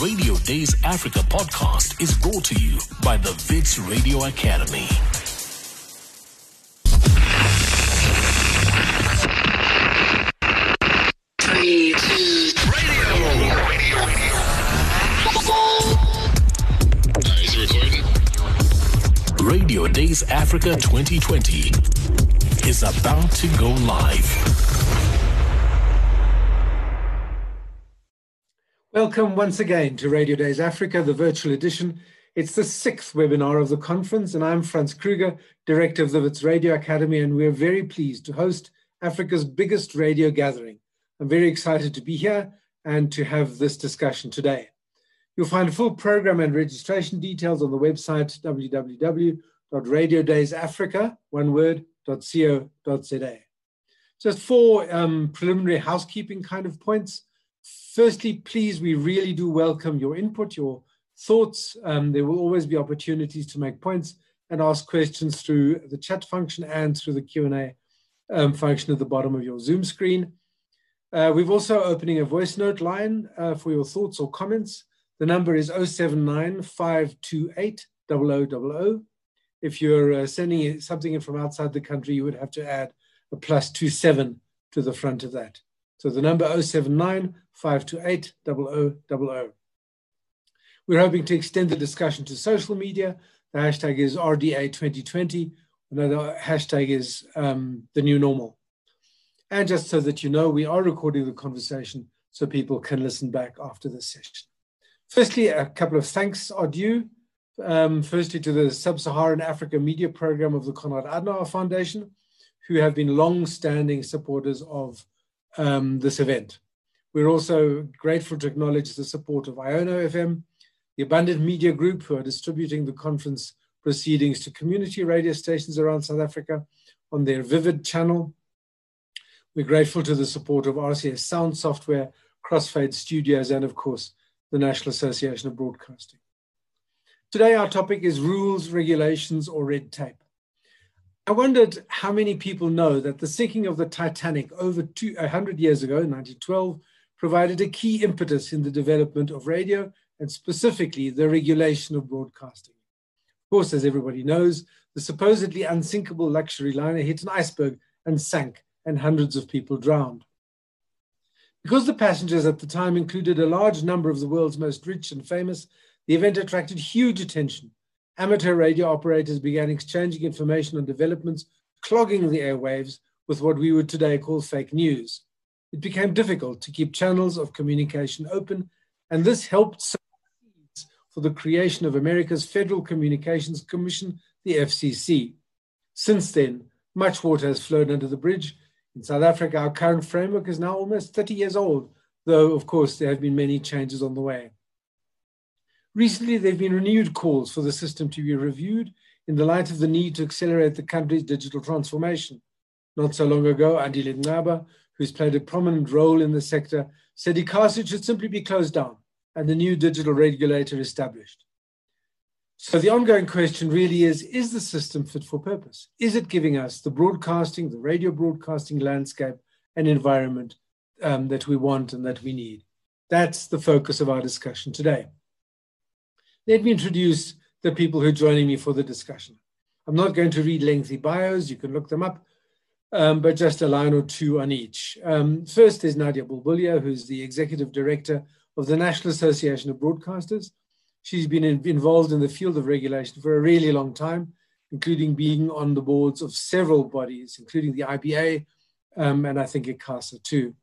Radio Days Africa podcast is brought to you by the Wits Radio Academy. Three, two, Is it recording? Radio Days Africa 2020 is about to go live. Welcome once again to Radio Days Africa, the virtual edition. It's the sixth webinar of the conference, and I'm Franz Kruger, Director of the Wits Radio Academy, and we're very pleased to host Africa's biggest radio gathering. I'm very excited to be here and to have this discussion today. You'll find a full program and registration details on the website www.radiodaysafrica, one word, .co.za. Just four um, preliminary housekeeping kind of points. Firstly, please, we really do welcome your input, your thoughts. Um, there will always be opportunities to make points and ask questions through the chat function and through the Q&A um, function at the bottom of your Zoom screen. Uh, we've also opening a voice note line uh, for your thoughts or comments. The number is 079 528 0000. If you're uh, sending something in from outside the country, you would have to add a plus two seven to the front of that. So the number 079 528 0000. We're hoping to extend the discussion to social media. The hashtag is RDA2020. Another hashtag is um, the new normal. And just so that you know, we are recording the conversation so people can listen back after this session. Firstly, a couple of thanks are due. Um, firstly, to the Sub Saharan Africa Media Program of the Konrad Adenauer Foundation, who have been long standing supporters of um, this event. We're also grateful to acknowledge the support of Iono FM, the Abundant Media Group, who are distributing the conference proceedings to community radio stations around South Africa on their Vivid channel. We're grateful to the support of RCS Sound Software, Crossfade Studios, and of course, the National Association of Broadcasting. Today, our topic is rules, regulations, or red tape. I wondered how many people know that the sinking of the Titanic over 100 years ago, 1912, provided a key impetus in the development of radio and specifically the regulation of broadcasting. Of course, as everybody knows, the supposedly unsinkable luxury liner hit an iceberg and sank, and hundreds of people drowned. Because the passengers at the time included a large number of the world's most rich and famous, the event attracted huge attention amateur radio operators began exchanging information on developments clogging the airwaves with what we would today call fake news. It became difficult to keep channels of communication open, and this helped for the creation of America's Federal Communications Commission, the FCC. Since then, much water has flowed under the bridge. In South Africa, our current framework is now almost 30 years old, though, of course, there have been many changes on the way. Recently, there have been renewed calls for the system to be reviewed in the light of the need to accelerate the country's digital transformation. Not so long ago, Andile Ngcaba, who's played a prominent role in the sector, said ICASA should simply be closed down and a new digital regulator established. So the ongoing question really is, is the system fit for purpose? Is it giving us the broadcasting, the radio broadcasting landscape and environment um, that we want and that we need? That's the focus of our discussion today. Let me introduce the people who are joining me for the discussion. I'm not going to read lengthy bios, you can look them up, um, but just a line or two on each. Um, first is Nadia Bulbulia, who's the Executive Director of the National Association of Broadcasters. She's been in, involved in the field of regulation for a really long time, including being on the boards of several bodies, including the IBA um, and I think ICASA too.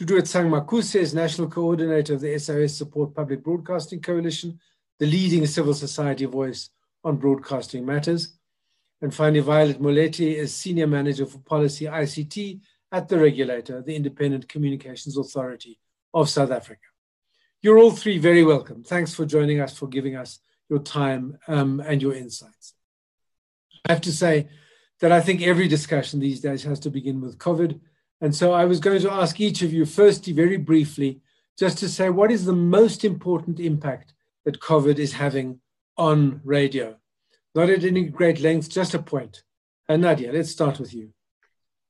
Duduetsang Makuse is National Coordinator of the SOS Support Public Broadcasting Coalition, the leading civil society voice on broadcasting matters. And finally, Violet Moletti is Senior Manager for Policy ICT at the regulator, the Independent Communications Authority of South Africa. You're all three very welcome. Thanks for joining us, for giving us your time um, and your insights. I have to say that I think every discussion these days has to begin with COVID. And so I was going to ask each of you, firstly, very briefly, just to say what is the most important impact that COVID is having on radio. Not at any great length, just a point. And Nadia, let's start with you.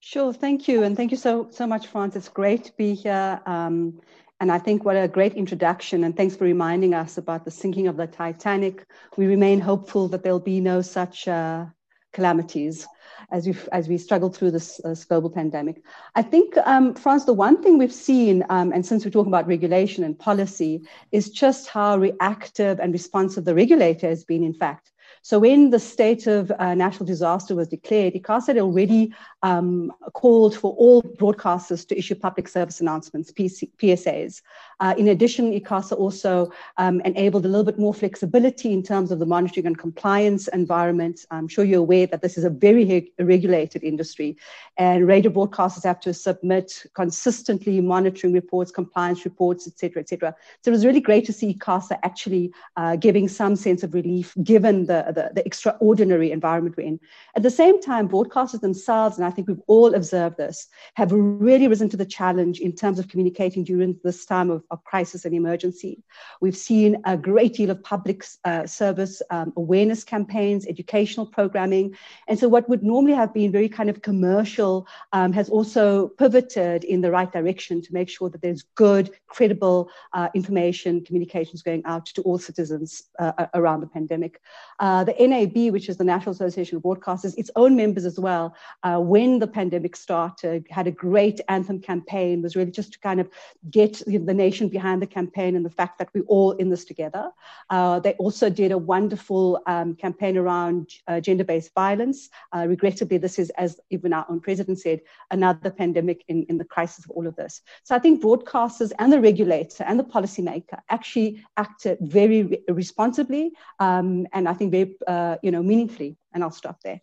Sure, thank you. And thank you so, so much, Franz. It's great to be here. Um, And I think what a great introduction, and thanks for reminding us about the sinking of the Titanic. We remain hopeful that there'll be no such uh, calamities as we as we struggle through this, uh, global pandemic. I think, um, Franz, the one thing we've seen, um, and since we're talking about regulation and policy, is just how reactive and responsive the regulator has been. In fact, so when the state of uh, national disaster was declared, ICASA had already um, called for all broadcasters to issue public service announcements, PC, PSAs. Uh, in addition, ICASA also um, enabled a little bit more flexibility in terms of the monitoring and compliance environment. I'm sure you're aware that this is a very regulated industry, and radio broadcasters have to submit consistently monitoring reports, compliance reports, etc., etc. So it was really great to see ICASA actually uh, giving some sense of relief given the, the, the extraordinary environment we're in. At the same time, broadcasters themselves, and I think we've all observed this, have really risen to the challenge in terms of communicating during this time of, of crisis and emergency. We've seen a great deal of public uh, service um, awareness campaigns, educational programming. And so, what would normally have been very kind of commercial um, has also pivoted in the right direction to make sure that there's good, credible uh, information, communications going out to all citizens uh, around the pandemic. Uh, the NAB, which is the National Association of Broadcasters, its own members as well, uh, when the pandemic started, had a great anthem campaign, was really just to kind of get you know, the nation behind the campaign and the fact that we're all in this together. Uh, they also did a wonderful um, campaign around uh, gender based violence. Uh, regrettably, this is, as even our own president said, another pandemic in, in the crisis of all of this. So I think broadcasters and the regulator and the policymaker actually acted very re- responsibly um, and I think very uh, you know meaningfully. And I'll stop there.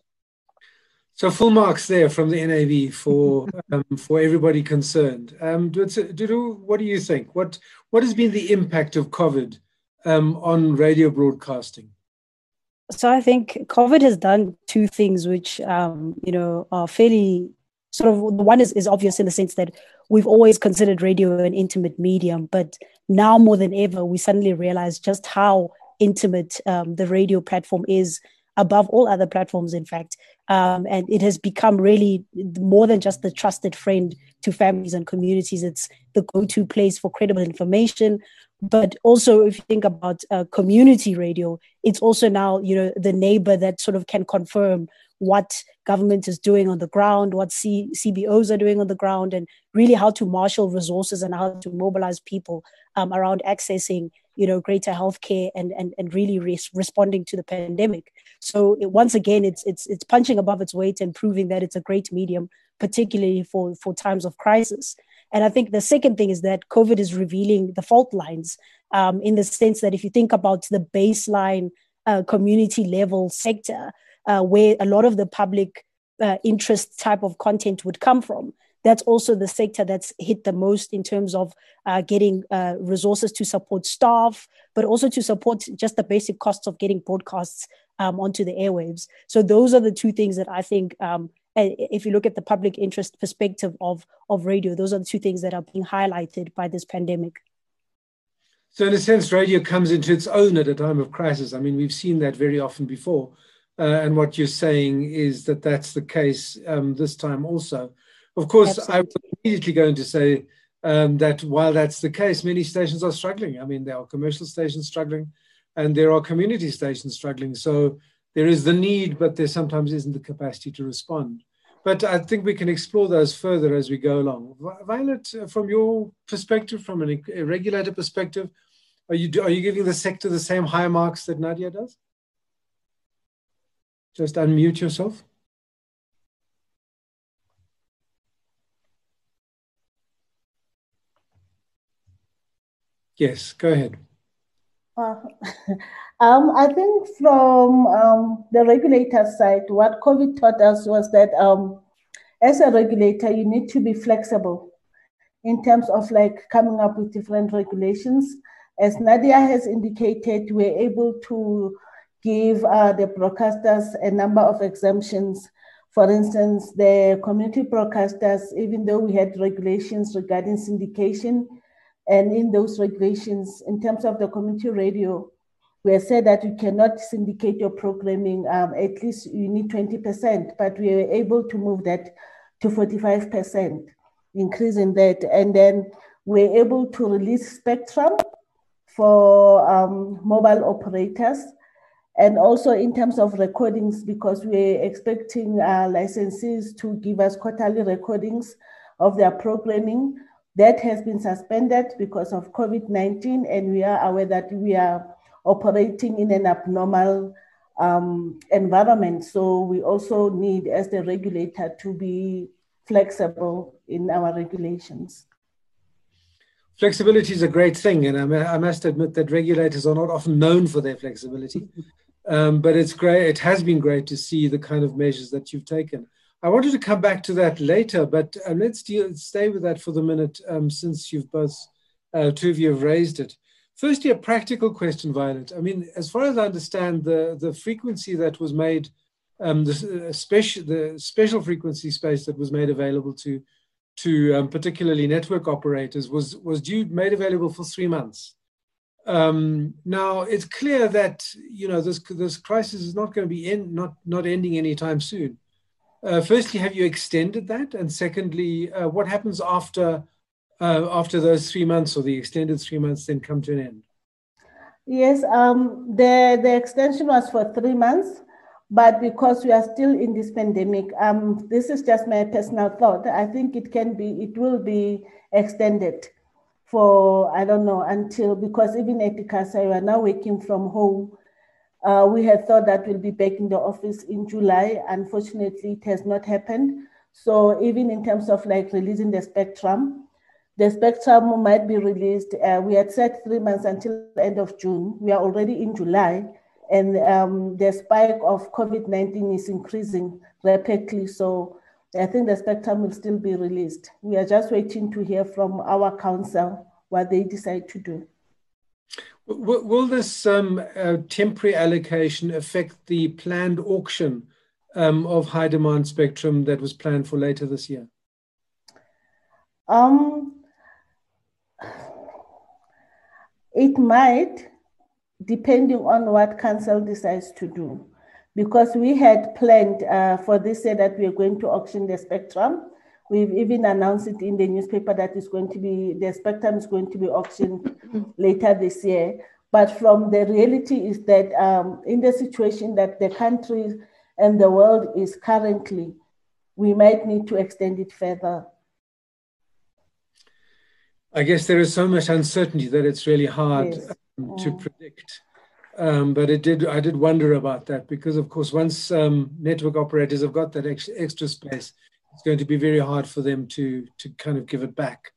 So full marks there from the NAB for um, for everybody concerned. Um, Dudu, what do you think? What what has been the impact of COVID um, on radio broadcasting? So I think COVID has done two things, which um, you know are fairly sort of. The one is is obvious in the sense that we've always considered radio an intimate medium, but now more than ever, we suddenly realize just how intimate um, the radio platform is above all other platforms, in fact. Um, and it has become really more than just the trusted friend to families and communities. It's the go to place for credible information. But also, if you think about uh, community radio, it's also now, you know, the neighbor that sort of can confirm what government is doing on the ground, what C- CBOs are doing on the ground, and really how to marshal resources and how to mobilize people um, around accessing you know greater healthcare and and, and really res- responding to the pandemic. So it, once again it's it's it's punching above its weight and proving that it's a great medium particularly for for times of crisis. And i think the second thing is that covid is revealing the fault lines um, in the sense that if you think about the baseline uh, community level sector uh, where a lot of the public uh, interest type of content would come from that's also the sector that's hit the most in terms of uh, getting uh, resources to support staff, but also to support just the basic costs of getting broadcasts um, onto the airwaves. So those are the two things that I think, um, if you look at the public interest perspective of of radio, those are the two things that are being highlighted by this pandemic. So, in a sense, radio comes into its own at a time of crisis. I mean, we've seen that very often before. Uh, and what you're saying is that that's the case um, this time also. Of course, Absolutely. I was immediately going to say um, that while that's the case, many stations are struggling. I mean, there are commercial stations struggling and there are community stations struggling. So there is the need, but there sometimes isn't the capacity to respond. But I think we can explore those further as we go along. Violet, uh, from your perspective, from an, a regulator perspective, are you, are you giving the sector the same high marks that Nadia does? Just unmute yourself. Yes, go ahead. Uh, um, I think from um, the regulator side, what COVID taught us was that um, as a regulator, you need to be flexible in terms of like coming up with different regulations. As Nadia has indicated, we're able to give uh, the broadcasters a number of exemptions. For instance, the community broadcasters, even though we had regulations regarding syndication, and in those regulations, in terms of the community radio, we said that you cannot syndicate your programming, um, at least you need 20%, but we were able to move that to 45%, increasing that. And then we're able to release spectrum for um, mobile operators. And also in terms of recordings because we're expecting uh, licensees to give us quarterly recordings of their programming that has been suspended because of covid-19 and we are aware that we are operating in an abnormal um, environment so we also need as the regulator to be flexible in our regulations flexibility is a great thing, and I, must admit that regulators are not often known for their flexibility. Um, but it's great. It has been great to see the kind of measures that you've taken. I wanted to come back to that later, but uh, let's deal, stay with that for the minute um, since you've both, uh, two of you have raised it. Firstly, a practical question, Violet. I mean, as far as I understand, the, the frequency that was made, um, the, uh, special, the special frequency space that was made available to to um, particularly network operators was was due made available for three months. Um, now it's clear that you know this this crisis is not going to be in, not not ending anytime soon. Uh, firstly, have you extended that? And secondly, uh, what happens after uh, after those three months or the extended three months then come to an end? Yes, um, the the extension was for three months. But because we are still in this pandemic, um, this is just my personal thought. I think it can be, it will be extended for, I don't know, until, because even at ICASA, we are now working from home. Uh, we had thought that we'll be back in the office in July. Unfortunately, it has not happened. So even in terms of like releasing the spectrum, the spectrum might be released. Uh, we had set three months until the end of June. We are already in July and um, the spike of COVID 19 is increasing rapidly. So I think the spectrum will still be released. We are just waiting to hear from our council what they decide to do. Will this um, uh, temporary allocation affect the planned auction um, of high demand spectrum that was planned for later this year? Um, it might, depending on what council decides to do. Because we had planned uh, for this year that we are going to auction the spectrum. We've even announced it in the newspaper that is going to be, the spectrum is going to be auctioned later this year. But from the reality is that um, in the situation that the country and the world is currently, we might need to extend it further. I guess there is so much uncertainty that it's really hard. Yes to predict. Um, but it did. I did wonder about that because, of course, once um, network operators have got that extra, extra, space, it's going to be very hard for them to to kind of give it back.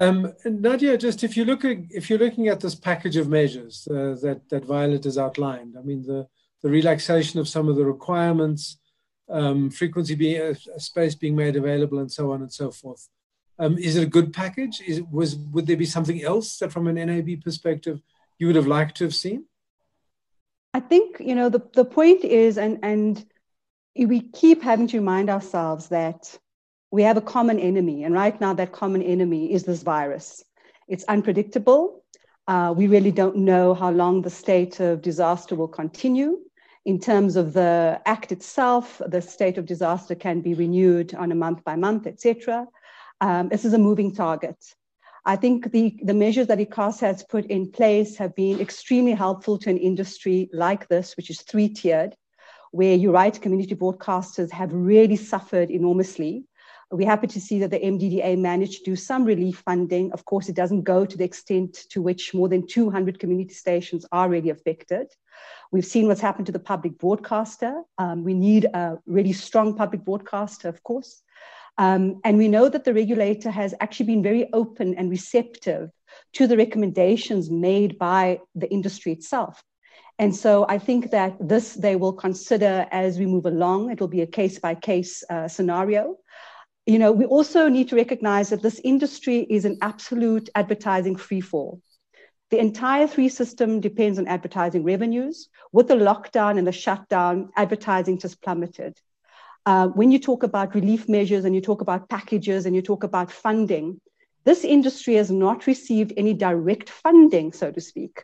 Um, Nadia, just if you look at, if you're looking at this package of measures uh, that that Violet has outlined, I mean the the relaxation of some of the requirements, um, frequency being uh, space being made available, and so on and so forth. Um, is it a good package? Is was would there be something else that, from an NAB perspective, you would have liked to have seen? I think you know the the point is, and and we keep having to remind ourselves that we have a common enemy, and right now that common enemy is this virus. It's unpredictable. Uh, we really don't know how long the state of disaster will continue. In terms of the act itself, the state of disaster can be renewed on a month by month, etc. Um, this is a moving target. I think the, the measures that ICASA has put in place have been extremely helpful to an industry like this, which is three tiered, where you're right, community broadcasters have really suffered enormously. We're happy to see that the MDDA managed to do some relief funding. Of course, it doesn't go to the extent to which more than 200 community stations are really affected. We've seen what's happened to the public broadcaster. Um, we need a really strong public broadcaster, of course. Um, and we know that the regulator has actually been very open and receptive to the recommendations made by the industry itself. And so I think that this they will consider as we move along. It will be a case by case scenario. You know, we also need to recognize that this industry is an absolute advertising free fall. The entire three system depends on advertising revenues. With the lockdown and the shutdown, advertising just plummeted. Uh, when you talk about relief measures and you talk about packages and you talk about funding, this industry has not received any direct funding, so to speak.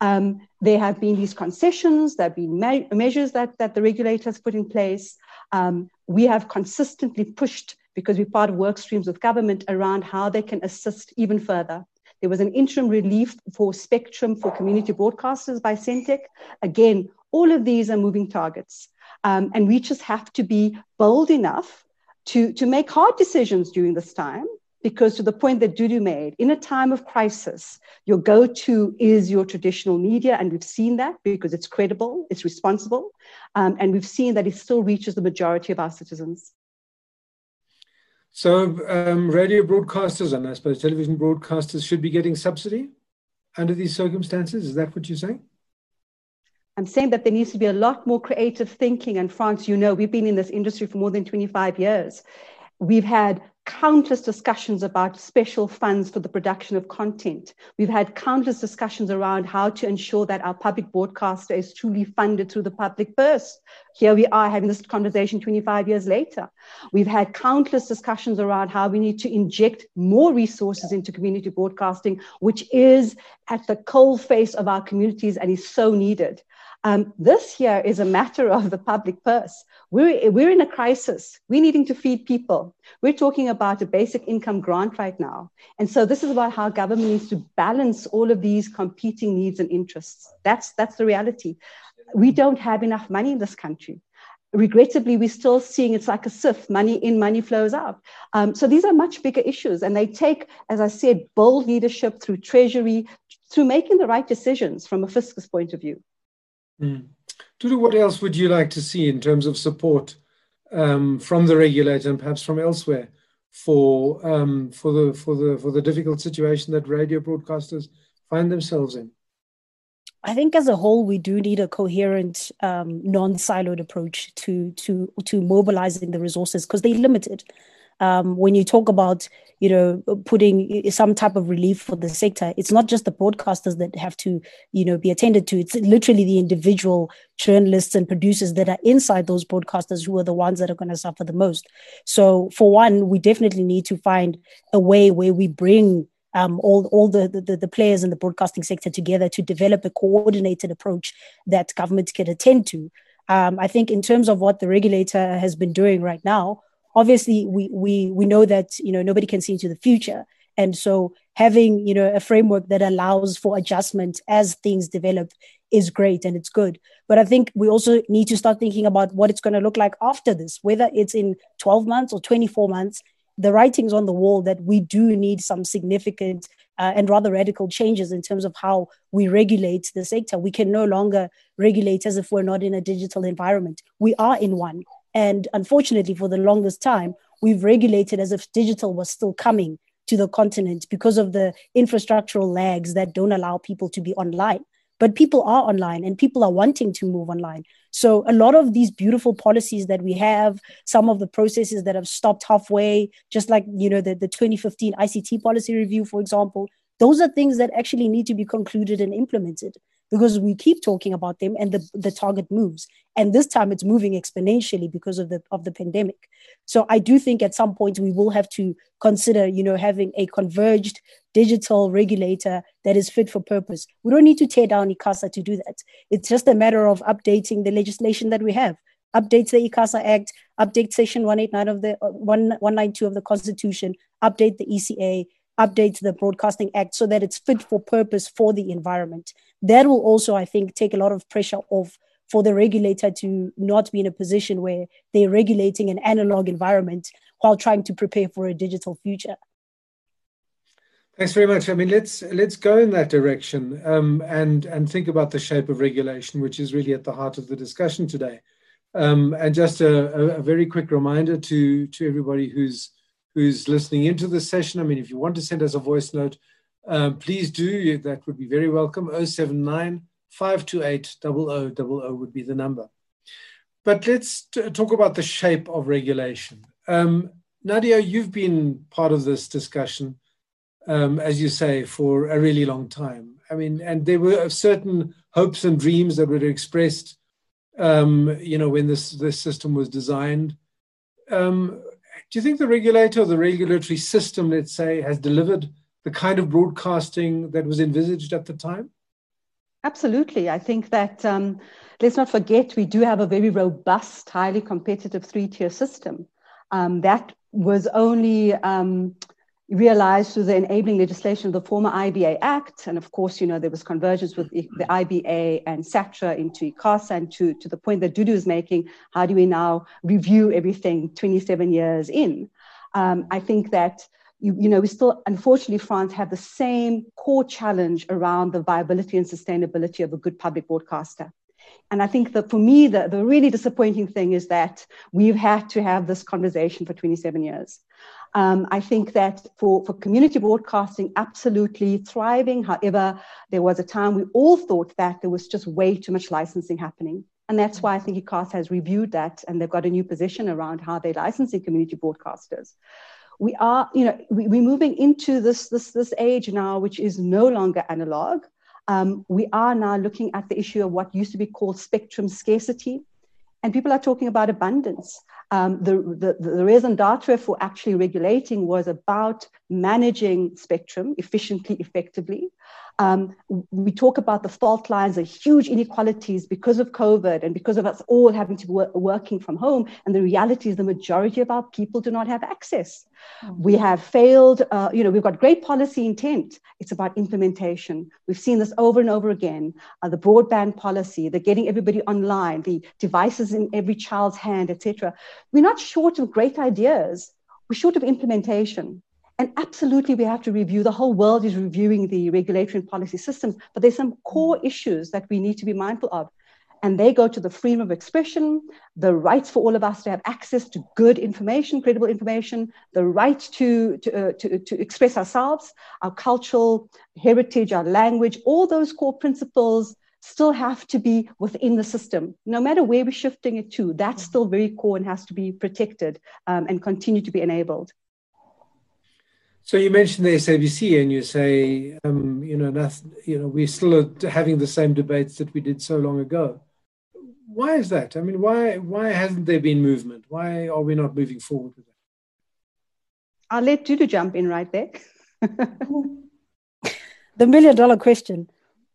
Um, there have been these concessions, there have been me- measures that, that the regulator has put in place. Um, we have consistently pushed because we're part of work streams with government around how they can assist even further. There was an interim relief for spectrum for community broadcasters by Sentech. Again, all of these are moving targets. Um, and we just have to be bold enough to, to make hard decisions during this time because to the point that Dudu made, in a time of crisis, your go-to is your traditional media, and we've seen that because it's credible, it's responsible, um, and we've seen that it still reaches the majority of our citizens. So, um, radio broadcasters and I suppose television broadcasters should be getting subsidy under these circumstances. Is that what you're saying? I'm saying that there needs to be a lot more creative thinking. And Franz, you know, we've been in this industry for more than 25 years. We've had countless discussions about special funds for the production of content. We've had countless discussions around how to ensure that our public broadcaster is truly funded through the public purse. Here we are having this conversation 25 years later. We've had countless discussions around how we need to inject more resources into community broadcasting, which is at the cold face of our communities and is so needed. Um, this here is a matter of the public purse. We're, we're in a crisis. We're needing to feed people. We're talking about a basic income grant right now. And so this is about how government needs to balance all of these competing needs and interests. That's, that's the reality. We don't have enough money in this country. Regrettably, we're still seeing it's like a sieve money in, money flows out. Um, so these are much bigger issues. And they take, as I said, bold leadership through Treasury, through making the right decisions from a fiscus point of view. Mm. Dudu, what else would you like to see in terms of support um, from the regulator and perhaps from elsewhere for um, for the for the for the difficult situation that radio broadcasters find themselves in? I think as a whole, we do need a coherent, um, non-siloed approach to to to mobilizing the resources because they're limited um, when you talk about you know putting some type of relief for the sector it's not just the broadcasters that have to you know be attended to it's literally the individual journalists and producers that are inside those broadcasters who are the ones that are going to suffer the most so for one we definitely need to find a way where we bring um, all, all the, the, the players in the broadcasting sector together to develop a coordinated approach that government can attend to. Um, I think in terms of what the regulator has been doing right now, obviously we we we know that you know nobody can see into the future and so having you know a framework that allows for adjustment as things develop is great and it's good but i think we also need to start thinking about what it's going to look like after this whether it's in 12 months or 24 months the writings on the wall that we do need some significant uh, and rather radical changes in terms of how we regulate the sector. We can no longer regulate as if we're not in a digital environment. We are in one. And unfortunately, for the longest time, we've regulated as if digital was still coming to the continent because of the infrastructural lags that don't allow people to be online. But people are online and people are wanting to move online. So a lot of these beautiful policies that we have, some of the processes that have stopped halfway, just like you know the, the 2015 ICT policy review, for example, those are things that actually need to be concluded and implemented because we keep talking about them and the, the target moves. And this time it's moving exponentially because of the of the pandemic. So i do think at some point we will have to consider you know having a converged digital regulator that is fit for purpose. We don't need to tear down icasa to do that. It's just a matter of updating the legislation that we have. Update the icasa act update section 189 of the uh, 192 of the constitution update the eca update the broadcasting act so that it's fit for purpose for the environment that will also, I think, take a lot of pressure off for the regulator to not be in a position where they're regulating an analog environment while trying to prepare for a digital future. Thanks very much. I mean, let's let's go in that direction um, and and think about the shape of regulation, which is really at the heart of the discussion today. Um, and just a, a, very quick reminder to to everybody who's who's listening into this session. I mean, if you want to send us a voice note, um, please do. That would be very welcome. 079 528 0000 would be the number. But let's talk about the shape of regulation. Um, Nadia, you've been part of this discussion, um, as you say, for a really long time. I mean, and there were certain hopes and dreams that were expressed, um, you know, when this, this system was designed. Um, do you think the regulator or the regulatory system, let's say, has delivered the kind of broadcasting that was envisaged at the time? Absolutely. I think that um, let's not forget we do have a very robust, highly competitive three tier system. Um, that was only um, realized through the enabling legislation of the former IBA Act. And of course, you know, there was convergence with the, IBA and SATRA into ICASA and to, to the point that Dudu is making, how do we now review everything 27 years in? Um, I think that you, you, know, we still, unfortunately, Franz have the same core challenge around the viability and sustainability of a good public broadcaster. And I think that for me, the, the really disappointing thing is that we've had to have this conversation for 27 years. Um, I think that for, for community broadcasting, absolutely thriving. However, there was a time we all thought that there was just way too much licensing happening. And that's why I think ICASA has reviewed that and they've got a new position around how they're licensing community broadcasters. We are, you know, we, we're moving into this, this, this age now, which is no longer analog. Um, we are now looking at the issue of what used to be called spectrum scarcity. And people are talking about abundance. Um, the, the, the raison d'etre for actually regulating was about managing spectrum efficiently, effectively. Um, we talk about the fault lines, the huge inequalities because of COVID and because of us all having to be working from home. And the reality is the majority of our people do not have access. Mm-hmm. We have failed, uh, you know, we've got great policy intent. It's about implementation. We've seen this over and over again. Uh, the broadband policy, the getting everybody online, the devices in every child's hand, etc. We're not short of great ideas. We're short of implementation. And absolutely, we have to review. The whole world is reviewing the regulatory and policy systems, but there's some core issues that we need to be mindful of. And they go to the freedom of expression, the rights for all of us to have access to good information, credible information, the right to, to, uh, to, to express ourselves, our cultural heritage, our language, all those core principles still have to be within the system. No matter where we're shifting it to, that's still very core and has to be protected um, and continue to be enabled. So you mentioned the SABC, and you say, um, you know, nothing, you know, we're still having the same debates that we did so long ago. Why is that? I mean, why why hasn't there been movement? Why are we not moving forward with that? I'll let to jump in right there. the million dollar question.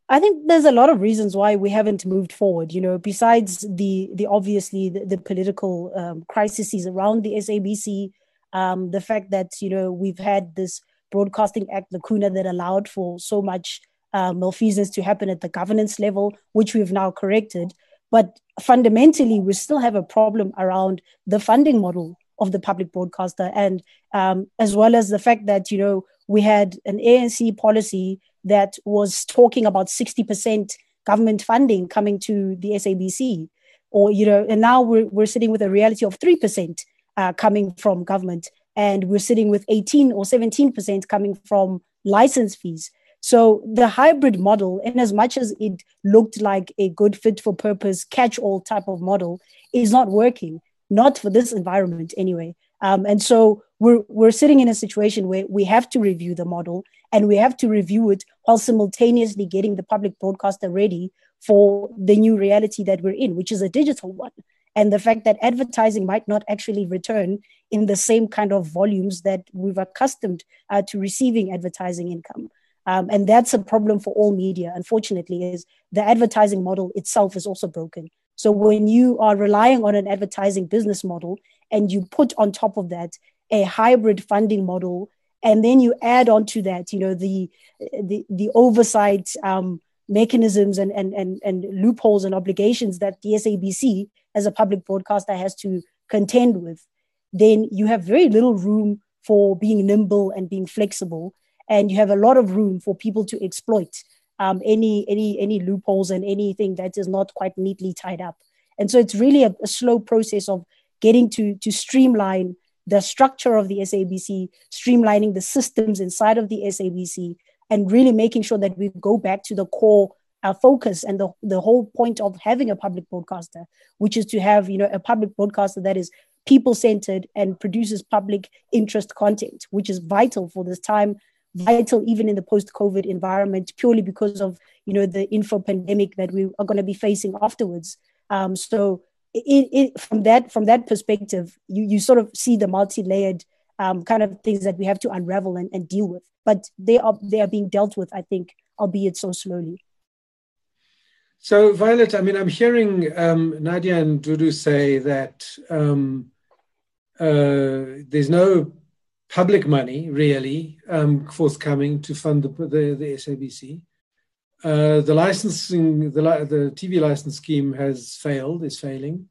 I think there's a lot of reasons why we haven't moved forward. You know, besides the the obviously the, the political um, crises around the SABC, um, the fact that you know we've had this broadcasting act lacuna that allowed for so much uh, malfeasance to happen at the governance level, which we've now corrected. But fundamentally, we still have a problem around the funding model of the public broadcaster, and um, as well as the fact that you know we had an ANC policy that was talking about sixty percent government funding coming to the SABC, or you know, and now we're we're sitting with a reality of three percent uh, coming from government, and we're sitting with 18 or 17% coming from license fees. So the hybrid model, in as much as it looked like a good fit for purpose catch-all type of model, is not working. Not for this environment anyway. Um, and so we're we're sitting in a situation where we have to review the model and we have to review it while simultaneously getting the public broadcaster ready for the new reality that we're in, which is a digital one and the fact that advertising might not actually return in the same kind of volumes that we've accustomed uh, to receiving advertising income. Um, and that's a problem for all media, unfortunately, is the advertising model itself is also broken. So when you are relying on an advertising business model and you put on top of that a hybrid funding model, and then you add on to that, you know, the the, the oversight um, mechanisms and, and, and, and loopholes and obligations that the SABC as a public broadcaster has to contend with, then you have very little room for being nimble and being flexible. And you have a lot of room for people to exploit um, any, any, any loopholes and anything that is not quite neatly tied up. And so it's really a, a slow process of getting to, to streamline the structure of the SABC, streamlining the systems inside of the SABC, and really making sure that we go back to the core uh, focus and the, the whole point of having a public broadcaster, which is to have you know a public broadcaster that is people centered and produces public interest content, which is vital for this time, vital even in the post COVID environment, purely because of you know the info pandemic that we are going to be facing afterwards. Um, so it, it, from that from that perspective, you you sort of see the multi layered um, kind of things that we have to unravel and, and deal with. But they are they are being dealt with, I think, albeit so slowly. So, Violet, I mean, I'm hearing um, Nadia and Dudu say that um, Uh, there's no public money really um, forthcoming to fund the, the, the SABC. Uh, the licensing, the, the TV license scheme has failed, is failing.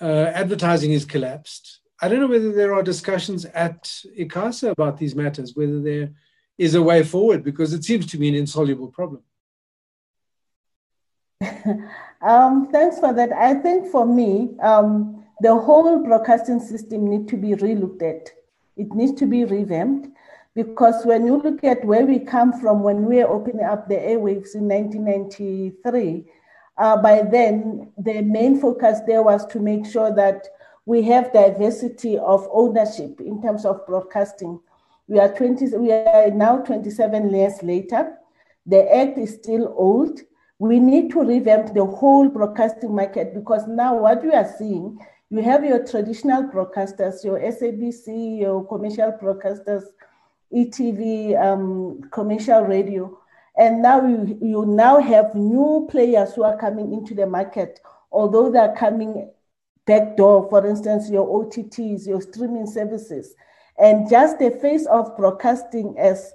Uh, advertising is collapsed. I don't know whether there are discussions at ICASA about these matters, whether there is a way forward, because it seems to be an insoluble problem. Um, thanks for that. I think for me, um, the whole broadcasting system needs to be relooked at. It needs to be revamped because when you look at where we come from when we were opening up the airwaves in 1993, uh, by then the main focus there was to make sure that we have diversity of ownership in terms of broadcasting. We are 20, we are now 27 years later. The act is still old. We need to revamp the whole broadcasting market because now what we are seeing you have your traditional broadcasters, your SABC, your commercial broadcasters, ETV, um, commercial radio. And now you, you now have new players who are coming into the market, although they're coming backdoor, for instance, your OTTs, your streaming services. And just the face of broadcasting as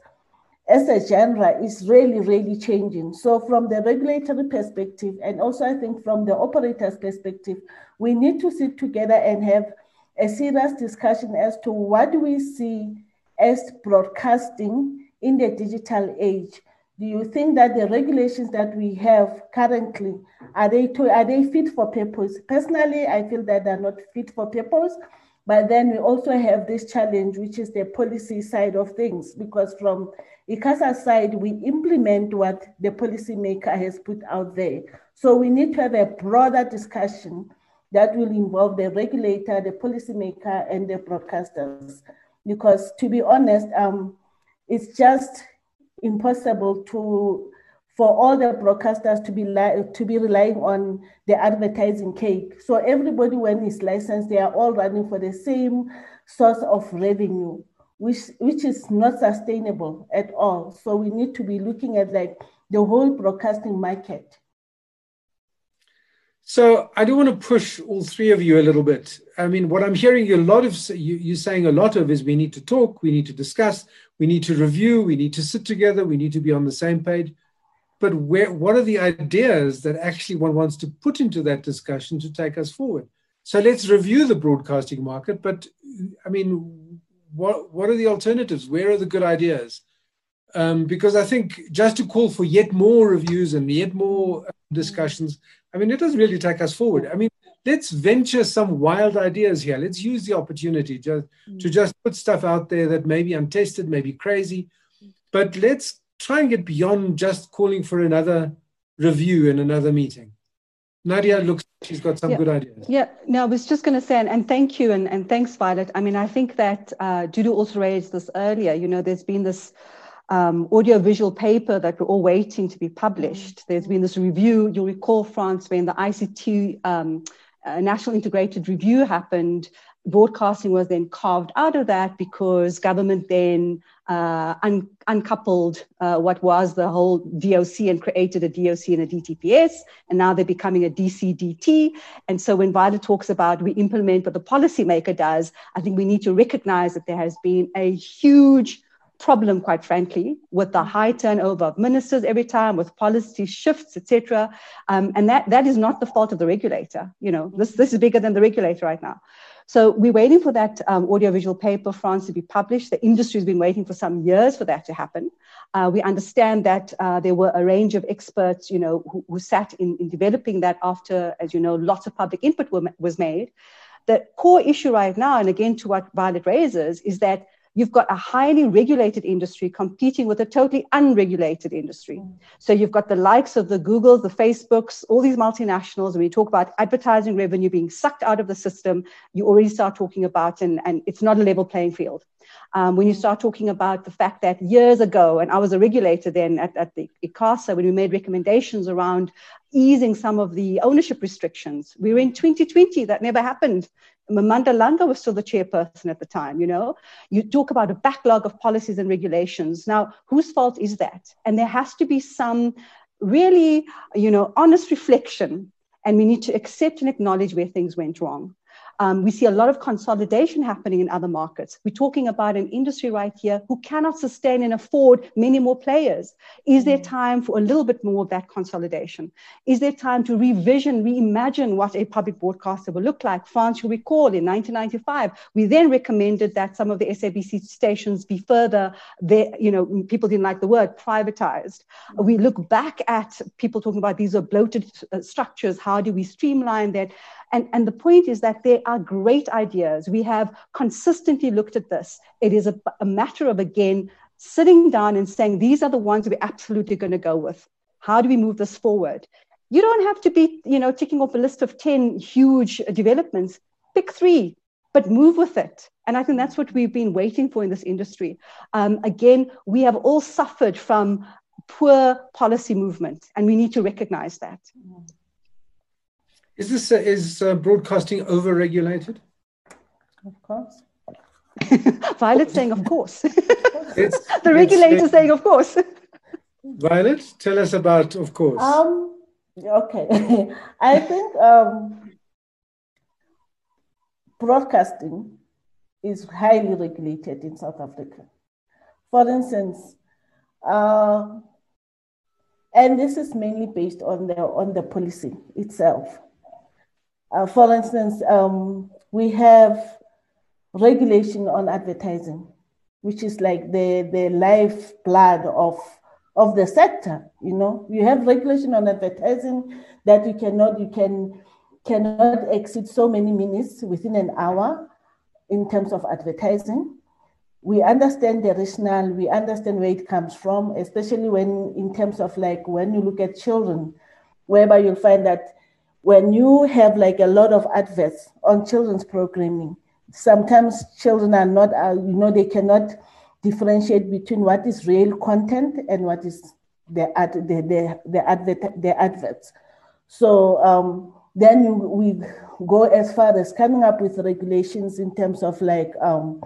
as a genre is really, really changing. So, from the regulatory perspective, and also I think from the operator's perspective, we need to sit together and have a serious discussion as to what do we see as broadcasting in the digital age. Do you think that the regulations that we have currently are they are they fit for purpose? Personally, I feel that they're not fit for purpose. But then we also have this challenge, which is the policy side of things, because from ICASA side, we implement what the policymaker has put out there. So we need to have a broader discussion that will involve the regulator, the policymaker, and the broadcasters. Because to be honest, um, it's just impossible to for all the broadcasters to be li- to be relying on the advertising cake. So everybody, when it's licensed, they are all running for the same source of revenue which which is not sustainable at all. So we need to be looking at like the whole broadcasting market. So I do want to push all three of you a little bit. I mean, what I'm hearing a lot of you, you saying a lot of is we need to talk, we need to discuss, we need to review, we need to sit together, we need to be on the same page. But where what are the ideas that actually one wants to put into that discussion to take us forward? So let's review the broadcasting market. But I mean, what what are the alternatives? Where are the good ideas? Um, because I think just to call for yet more reviews and yet more uh, discussions, I mean, it doesn't really take us forward. I mean, let's venture some wild ideas here. Let's use the opportunity just mm. to just put stuff out there that may be untested, maybe crazy, but let's try and get beyond just calling for another review and another meeting. Nadia looks she's got some yeah. good ideas. Yeah, no, I was just going to say, and, and, thank you, and, and thanks, Violet. I mean, I think that uh, Dudu also raised this earlier. You know, there's been this um, audio-visual paper that we're all waiting to be published. There's been this review. You'll recall, Franz, when the ICT um, uh, National Integrated Review happened, broadcasting was then carved out of that because government then uh, un- uncoupled uh, what was the whole DOC and created a DOC and a DTPS, and now they're becoming a DCDT. And so when Violet talks about we implement what the policymaker does, I think we need to recognize that there has been a huge problem, quite frankly, with the high turnover of ministers every time, with policy shifts, etc. Um, and that, that is not the fault of the regulator. You know, this, this is bigger than the regulator right now. So we're waiting for that um, audiovisual paper, Franz, to be published. The industry has been waiting for some years for that to happen. Uh, we understand that uh, there were a range of experts, you know, who, who sat in, in, developing that after, as you know, lots of public input were, was made. The core issue right now, and again to what Violet raises, is that you've got a highly regulated industry competing with a totally unregulated industry. Mm. So you've got the likes of the Googles, the Facebooks, all these multinationals. When you talk about advertising revenue being sucked out of the system, you already start talking about, and, and it's not a level playing field. Um, when you start talking about the fact that years ago, and I was a regulator then at, at the ICASA, when we made recommendations around easing some of the ownership restrictions, we were in 2020, that never happened. Mandla Langa was still the chairperson at the time, you know. You talk about a backlog of policies and regulations. Now, whose fault is that? And there has to be some really, you know, honest reflection. And we need to accept and acknowledge where things went wrong. Um, we see a lot of consolidation happening in other markets. We're talking about an industry right here who cannot sustain and afford many more players. Is there time for a little bit more of that consolidation? Is there time to revision, reimagine what a public broadcaster will look like? Franz, you'll recall, in 1995, we then recommended that some of the SABC stations be further, there, you know, people didn't like the word, privatized. We look back at people talking about these are bloated uh, structures. How do we streamline that? And, and the point is that there are great ideas. We have consistently looked at this. It is a, a matter of, again, sitting down and saying, these are the ones we're absolutely going to go with. How do we move this forward? You don't have to be, you know, ticking off a list of 10 huge developments. Pick three, but move with it. And I think that's what we've been waiting for in this industry. Um, again, we have all suffered from poor policy movement, and we need to recognize that. Is this uh, is uh, broadcasting over-regulated? Of course. Violet saying, of course. It's, the regulator saying, of course. Violet, tell us about, of course. Um, okay. I think um, broadcasting is highly regulated in South Africa. For instance, uh, and this is mainly based on the on the policy itself. Uh, for instance, um, we have regulation on advertising, which is like the the lifeblood of of the sector. You know, you have regulation on advertising that you cannot you can cannot exceed so many minutes within an hour in terms of advertising we understand the rationale, we understand where it comes from, especially when in terms of like when you look at children, whereby you'll find that when you have like a lot of adverts on children's programming, sometimes children are not, uh, you know, they cannot differentiate between what is real content and what is the ad, the the, the advert the adverts. So um, then you, we go as far as coming up with regulations in terms of like um,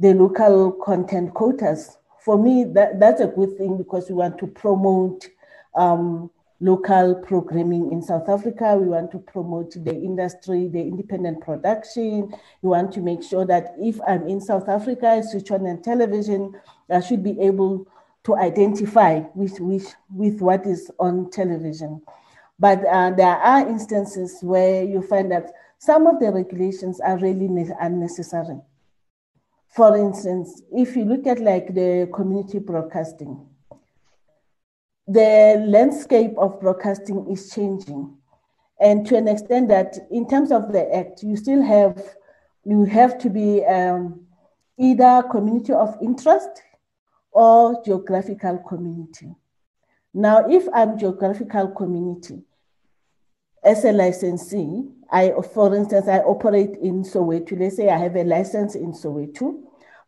the local content quotas. For me, that, that's a good thing because we want to promote um, local programming in South Africa. We want to promote the industry, the independent production. We want to make sure that if I'm in South Africa, I switch on and television, I should be able to identify with, with, with what is on television. But uh, there are instances where you find that some of the regulations are really unnecessary. For instance, if you look at like the community broadcasting, the landscape of broadcasting is changing. And to an extent that in terms of the act, you still have, you have to be um, either community of interest or geographical community. Now, if I'm geographical community, as a licensee, I, for instance, I operate in Soweto. Let's say I have a license in Soweto,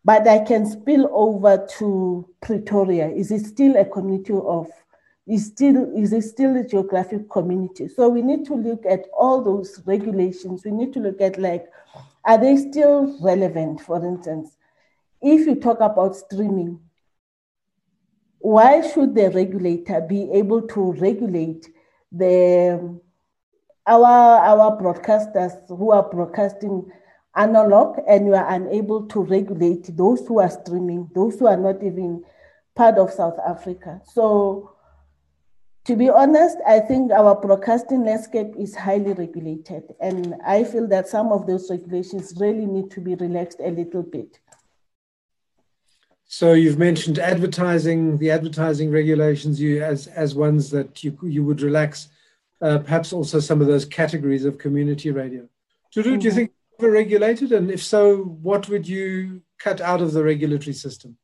but I can spill over to Pretoria. Is it still a community of? Is still is it still a geographic community? So we need to look at all those regulations. We need to look at like, are they still relevant? For instance, if you talk about streaming, why should the regulator be able to regulate the our our broadcasters who are broadcasting analog and you are unable to regulate those who are streaming, those who are not even part of South Africa. So to be honest, I think our broadcasting landscape is highly regulated. And I feel that some of those regulations really need to be relaxed a little bit. So you've mentioned advertising, the advertising regulations you as as ones that you you would relax uh, perhaps also some of those categories of community radio. Dudu, mm-hmm. do you think overregulated? And if so, what would you cut out of the regulatory system?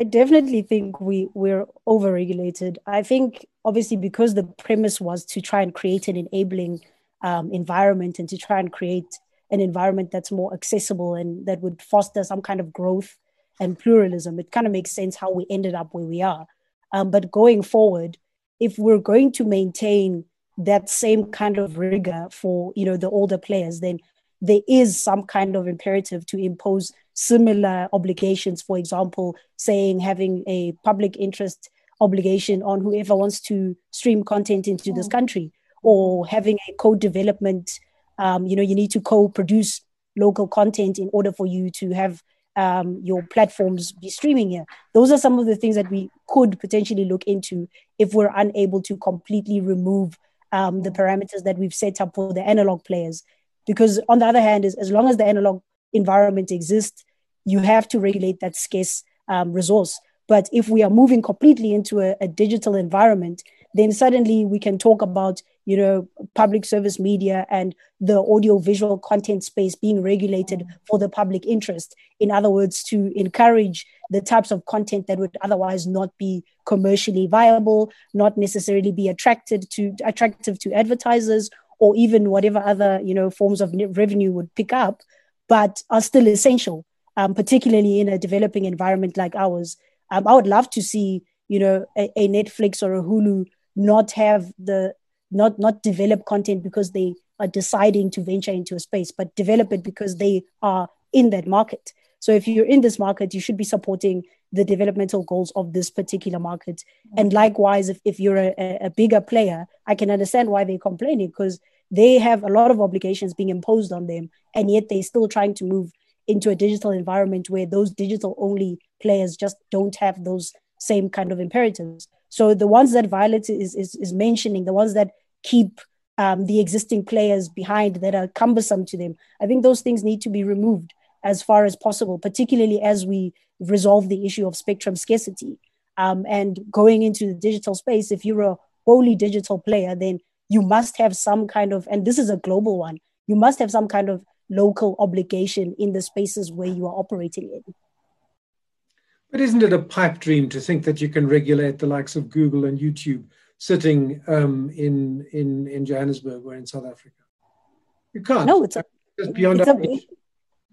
I definitely think we we're overregulated. I think obviously because the premise was to try and create an enabling um, environment and to try and create an environment that's more accessible and that would foster some kind of growth and pluralism. It kind of makes sense how we ended up where we are. Um, but going forward, if we're going to maintain that same kind of rigor for you know the older players then there is some kind of imperative to impose similar obligations for example saying having a public interest obligation on whoever wants to stream content into this mm. country or having a co-development Um, you know, you need to co-produce local content in order for you to have um, your platforms be streaming here. Those are some of the things that we could potentially look into if we're unable to completely remove um, the parameters that we've set up for the analog players. Because on the other hand, is as long as the analog environment exists, you have to regulate that scarce um, resource. But if we are moving completely into a, a digital environment, then suddenly we can talk about you know public service media and the audiovisual content space being regulated for the public interest in other words to encourage the types of content that would otherwise not be commercially viable not necessarily be attracted to attractive to advertisers or even whatever other you know forms of revenue would pick up but are still essential um, particularly in a developing environment like ours um, i would love to see you know a, a netflix or a hulu not have the not not develop content because they are deciding to venture into a space but develop it because they are in that market. So if you're in this market you should be supporting the developmental goals of this particular market. And likewise if, if you're a, a bigger player i can understand why they're complaining because they have a lot of obligations being imposed on them and yet they're still trying to move into a digital environment where those digital only players just don't have those same kind of imperatives so the ones that Violet is, is, is mentioning, the ones that keep um, the existing players behind that are cumbersome to them, I think those things need to be removed as far as possible, particularly as we resolve the issue of spectrum scarcity. Um, and going into the digital space, if you're a wholly digital player, then you must have some kind of, and this is a global one, you must have some kind of local obligation in the spaces where you are operating in. But isn't it a pipe dream to think that you can regulate the likes of Google and YouTube sitting um, in, in, in Johannesburg or in South Africa? You can't. No, it's a, just beyond it's a,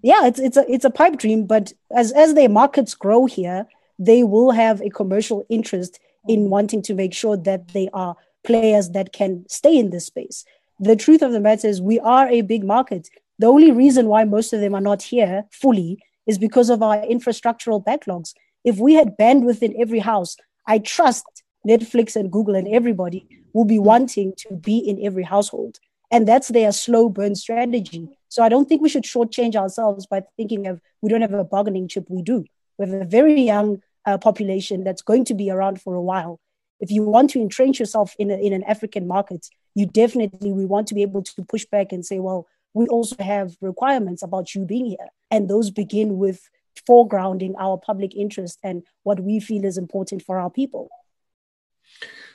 yeah, it's it's a it's a pipe dream. But as as their markets grow here, they will have a commercial interest in wanting to make sure that they are players that can stay in this space. The truth of the matter is, we are a big market. The only reason why most of them are not here fully is because of our infrastructural backlogs if we had bandwidth in every house, I trust Netflix and Google and everybody will be wanting to be in every household. And that's their slow burn strategy. So I don't think we should shortchange ourselves by thinking of we don't have a bargaining chip. We do. We have a very young uh, population that's going to be around for a while. If you want to entrench yourself in, a, in an African market, you definitely we want to be able to push back and say, well, we also have requirements about you being here. And those begin with foregrounding our public interest and what we feel is important for our people.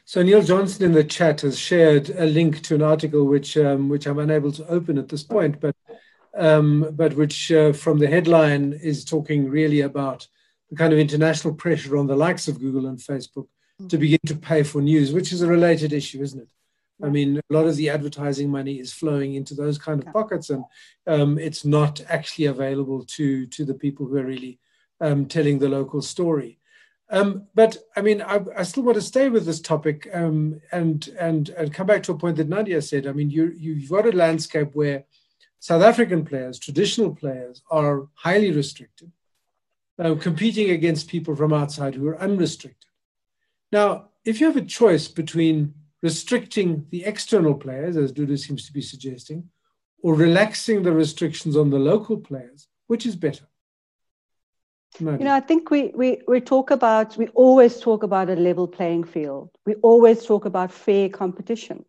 So Neil Johnson in the chat has shared a link to an article which um, which I'm unable to open at this point, but um, but which uh, from the headline is talking really about the kind of international pressure on the likes of Google and Facebook to begin to pay for news, which is a related issue, isn't it? I mean, a lot of the advertising money is flowing into those kind of pockets, and um, it's not actually available to to the people who are really um, telling the local story. Um, but I mean, I, I, still want to stay with this topic um, and and and come back to a point that Nadia said. I mean, you you've got a landscape where South African players, traditional players, are highly restricted, uh, competing against people from outside who are unrestricted. Now, if you have a choice between restricting the external players, as Dudu seems to be suggesting, or relaxing the restrictions on the local players, which is better? You know, I think we, we, we talk about, we always talk about a level playing field. We always talk about fair competition.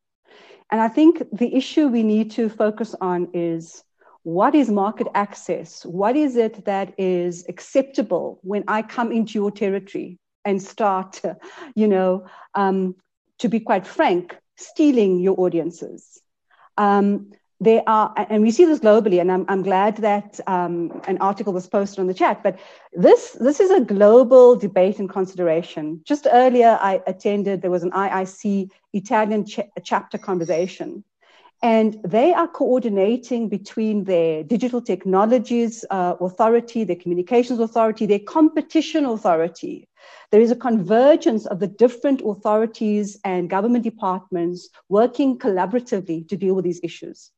And I think the issue we need to focus on is what is market access? What is it that is acceptable when I come into your territory and start, you know, um, to be quite frank, stealing your audiences. Um, there are, and we see this globally, and I'm, I'm glad that um, an article was posted on the chat, but this, this is a global debate and consideration. Just earlier, I attended, there was an IIC Italian ch- chapter conversation, and they are coordinating between their digital technologies uh, authority, their communications authority, their competition authority, there is a convergence of the different authorities and government departments working collaboratively to deal with these issues.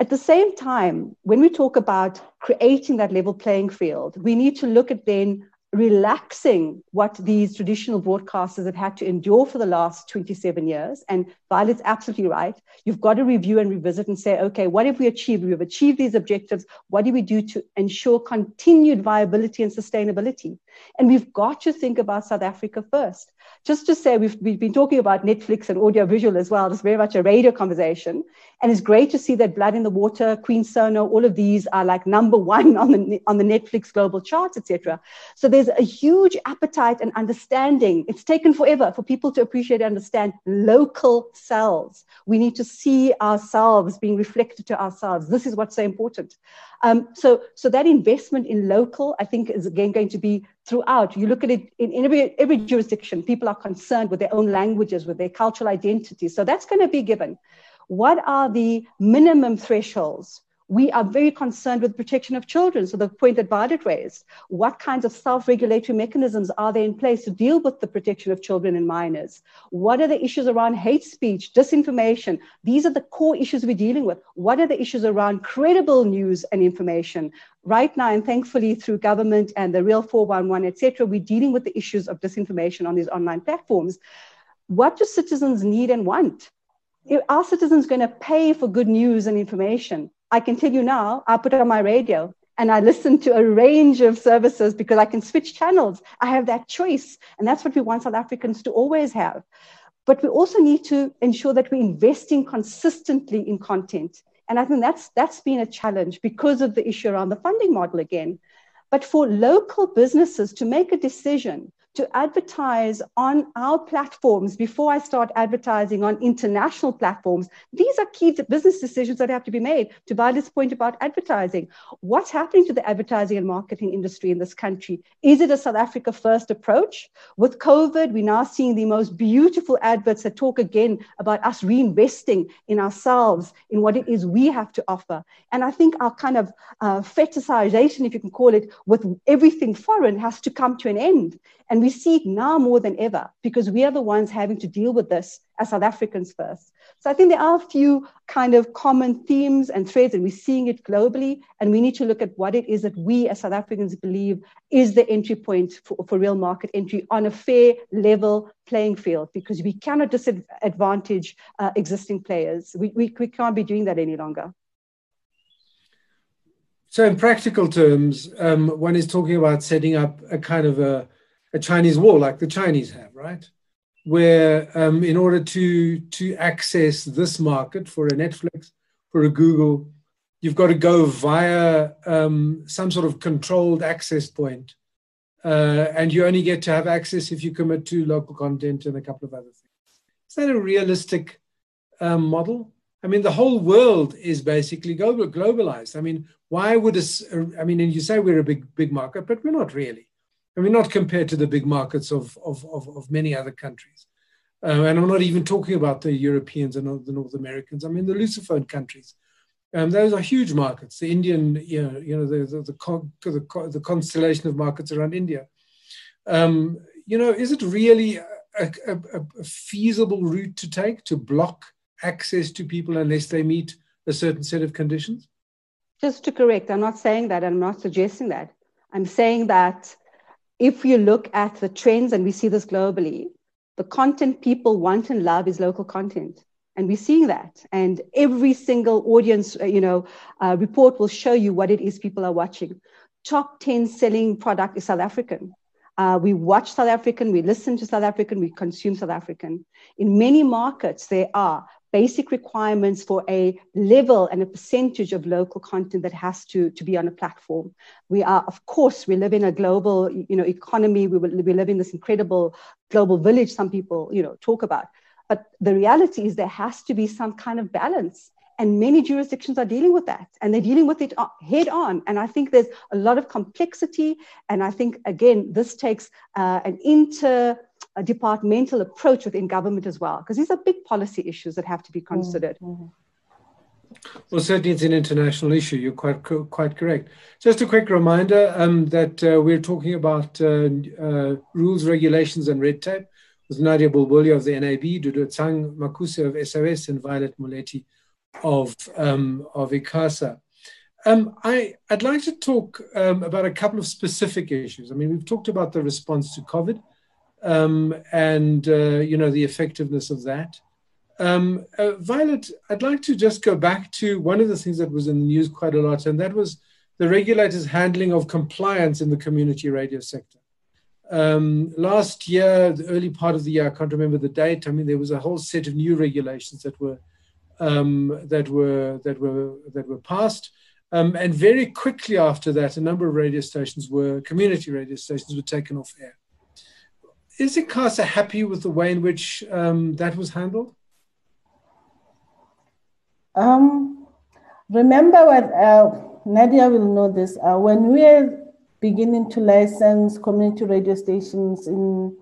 At the same time, when we talk about creating that level playing field, we need to look at then relaxing what these traditional broadcasters have had to endure for the last 27 years. And Violet's absolutely right. You've got to review and revisit and say, okay, what have we achieved? We've achieved these objectives. What do we do to ensure continued viability and sustainability? And we've got to think about South Africa first. Just to say, we've, we've been talking about Netflix and audiovisual as well. It's very much a radio conversation. And it's great to see that Blood in the Water, Queen Sono, all of these are like number one on the, on the Netflix global charts, etc. So there's a huge appetite and understanding. It's taken forever for people to appreciate and understand local selves. We need to see ourselves being reflected to ourselves. This is what's so important. Um, so, so that investment in local, I think, is again going to be throughout. You look at it in, in every, every jurisdiction, people are concerned with their own languages, with their cultural identity. So that's going to be given. What are the minimum thresholds we are very concerned with protection of children. So the point that Violet raised, what kinds of self-regulatory mechanisms are there in place to deal with the protection of children and minors? What are the issues around hate speech, disinformation? These are the core issues we're dealing with. What are the issues around credible news and information? Right now, and thankfully through government and the Real 411, etc., we're dealing with the issues of disinformation on these online platforms. What do citizens need and want? Are citizens going to pay for good news and information? I can tell you now, I put on my radio and I listen to a range of services because I can switch channels. I have that choice. And that's what we want South Africans to always have. But we also need to ensure that we're investing consistently in content. And I think that's that's been a challenge because of the issue around the funding model again. But for local businesses to make a decision to advertise on our platforms before I start advertising on international platforms. These are key business decisions that have to be made. To Violet's point about advertising, what's happening to the advertising and marketing industry in this country? Is it a South Africa first approach? With COVID, we're now seeing the most beautiful adverts that talk again about us reinvesting in ourselves, in what it is we have to offer. And I think our kind of uh, fetishization, if you can call it, with everything foreign has to come to an end. And we see it now more than ever because we are the ones having to deal with this as South Africans first. So I think there are a few kind of common themes and threads, and we're seeing it globally. And we need to look at what it is that we as South Africans believe is the entry point for, for real market entry on a fair, level playing field because we cannot disadvantage uh, existing players. We, we, we can't be doing that any longer. So, in practical terms, um, one is talking about setting up a kind of a a Chinese wall like the Chinese have, right? Where um, in order to to access this market for a Netflix, for a Google, you've got to go via um, some sort of controlled access point, uh, and you only get to have access if you commit to local content and a couple of other things. Is that a realistic um, model? I mean, the whole world is basically global, globalized. I mean, why would us? I mean, and you say we're a big, big market, but we're not really. I mean, not compared to the big markets of, of, of, of many other countries. Uh, and I'm not even talking about the Europeans and the North Americans. I mean, the Lusophone countries. Um, those are huge markets. The Indian, you know, you know the, the, the, the, the constellation of markets around India. Um, you know, is it really a, a, a, feasible route to take to block access to people unless they meet a certain set of conditions? Just to correct, I'm not saying that. I'm not suggesting that. I'm saying that if you look at the trends, and we see this globally, the content people want and love is local content. And we're seeing that. And every single audience, uh, you know, uh, report will show you what it is people are watching. Top 10 selling product is South African. Uh, we watch South African, we listen to South African, we consume South African. In many markets, there are basic requirements for a level and a percentage of local content that has to, to be on a platform. We are, of course, we live in a global, you know, economy. We, we live in this incredible global village. Some people, you know, talk about. But the reality is there has to be some kind of balance. And many jurisdictions are dealing with that and they're dealing with it head on. And I think there's a lot of complexity. And I think, again, this takes uh, an inter a departmental approach within government as well, because these are big policy issues that have to be mm-hmm. considered. Mm-hmm. Well, certainly it's an international issue. You're quite quite correct. Just a quick reminder um, that uh, we're talking about uh, uh, rules, regulations, and red tape with Nadia Bulbulia of the NAB, Duduetsang Makuse of SOS, and Violet Moleti of um, of ICASA. Um, I, I'd like to talk um, about a couple of specific issues. I mean, we've talked about the response to COVID um, and, uh, you know, the effectiveness of that. Um, uh, Violet, I'd like to just go back to one of the things that was in the news quite a lot, and that was the regulators' handling of compliance in the community radio sector. Um, last year, the early part of the year, I can't remember the date. I mean, there was a whole set of new regulations that were um, that were that were that were passed, um, and very quickly after that, a number of radio stations were community radio stations were taken off air. Is ICASA happy with the way in which um, that was handled? Um, remember what uh, Nadia will know this. Uh, when we were beginning to license community radio stations in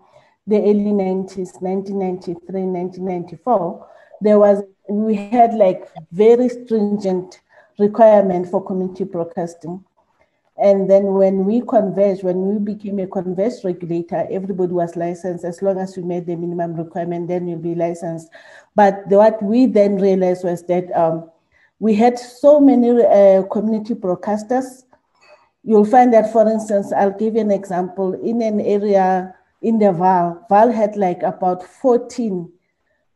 the early 90s, 1993, 1994, there was, we had like very stringent requirement for community broadcasting. And then when we converged, when we became a converged regulator, everybody was licensed. As long as we made the minimum requirement, then you'll be licensed. But what we then realized was that um, we had so many uh, community broadcasters You'll find that, for instance, I'll give you an example. In an area in the Vaal, Vaal had like about 14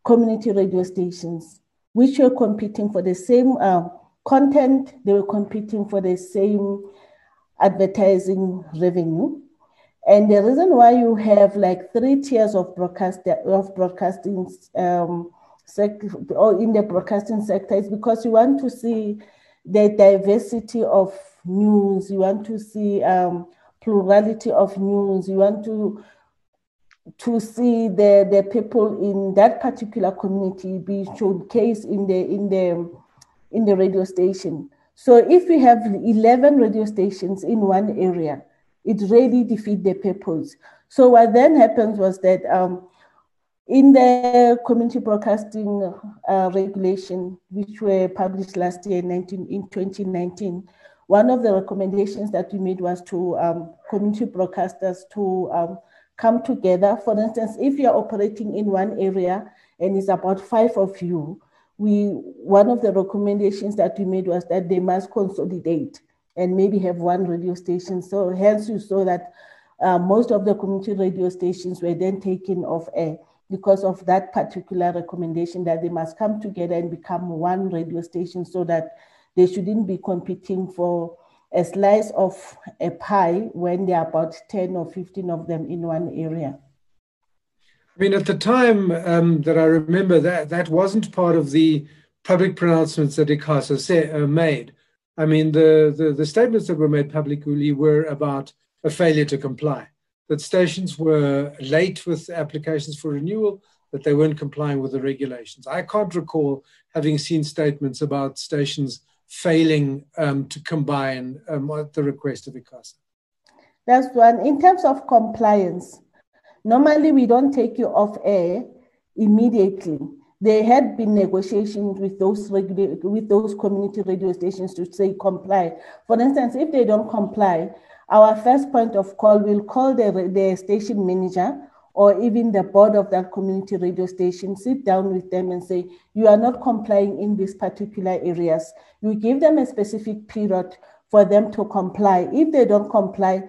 community radio stations, which were competing for the same uh, content, they were competing for the same advertising revenue. And the reason why you have like three tiers of broadcast of broadcasting um, sector or in the broadcasting sector is because you want to see the diversity of news, you want to see um, plurality of news, you want to to see the, the people in that particular community be showcased in the in the in the radio station. So if we have 11 radio stations in one area, it really defeats the purpose. So what then happens was that um, in the community broadcasting uh, regulation, which were published last year 19, in 2019, one of the recommendations that we made was to um, community broadcasters to um, come together. For instance, if you're operating in one area and it's about five of you, we one of the recommendations that we made was that they must consolidate and maybe have one radio station. So hence you saw that uh, most of the community radio stations were then taken off air because of that particular recommendation that they must come together and become one radio station so that they shouldn't be competing for a slice of a pie when there are about 10 or 15 of them in one area. I mean, at the time um, that I remember, that that wasn't part of the public pronouncements that ICASA uh, made. I mean, the, the, the statements that were made publicly were about a failure to comply, that stations were late with applications for renewal, that they weren't complying with the regulations. I can't recall having seen statements about stations failing um, to combine um, at the request of ICASA? That's one. In terms of compliance, normally we don't take you off air immediately. There had been negotiations with those with those community radio stations to say comply. For instance, if they don't comply, our first point of call will call the, the station manager or even the board of that community radio station sit down with them and say, you are not complying in these particular areas. You give them a specific period for them to comply. If they don't comply,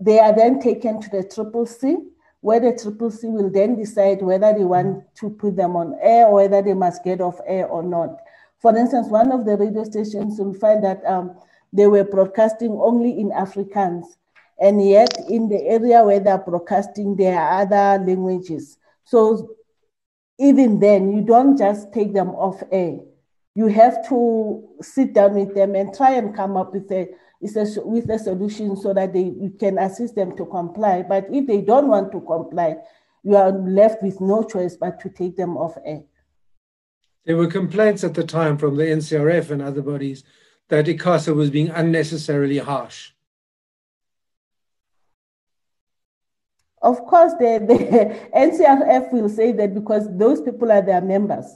they are then taken to the Triple C, where the Triple C will then decide whether they want to put them on air or whether they must get off air or not. For instance, one of the radio stations will find that um, they were broadcasting only in Afrikaans and yet in the area where they're broadcasting, there are other languages. So even then, you don't just take them off air. You have to sit down with them and try and come up with a, with a solution so that they, you can assist them to comply. But if they don't want to comply, you are left with no choice but to take them off air. There were complaints at the time from the NCRF and other bodies that ICASA was being unnecessarily harsh. Of course, the, the NCRF will say that because those people are their members.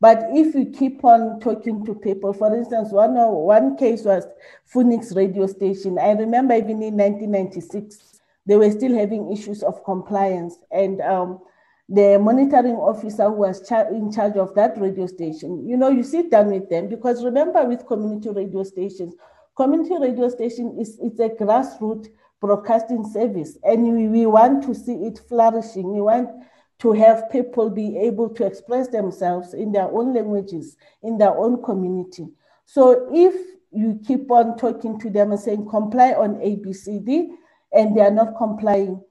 But if you keep on talking to people, for instance, one, one case was Phoenix radio station. I remember even in 1996, they were still having issues of compliance. And um, the monitoring officer who was char- in charge of that radio station. You know, you sit down with them because remember, with community radio stations, community radio station is it's a grassroots broadcasting service, and we, we want to see it flourishing. We want to have people be able to express themselves in their own languages, in their own community. So if you keep on talking to them and saying comply on ABCD, and they are not complying,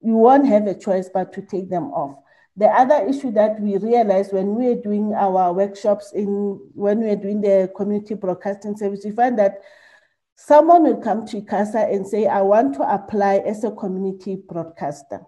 you won't have a choice but to take them off. The other issue that we realized when we were doing our workshops in when we were doing the community broadcasting service, we find that someone will come to ICASA and say, I want to apply as a community broadcaster.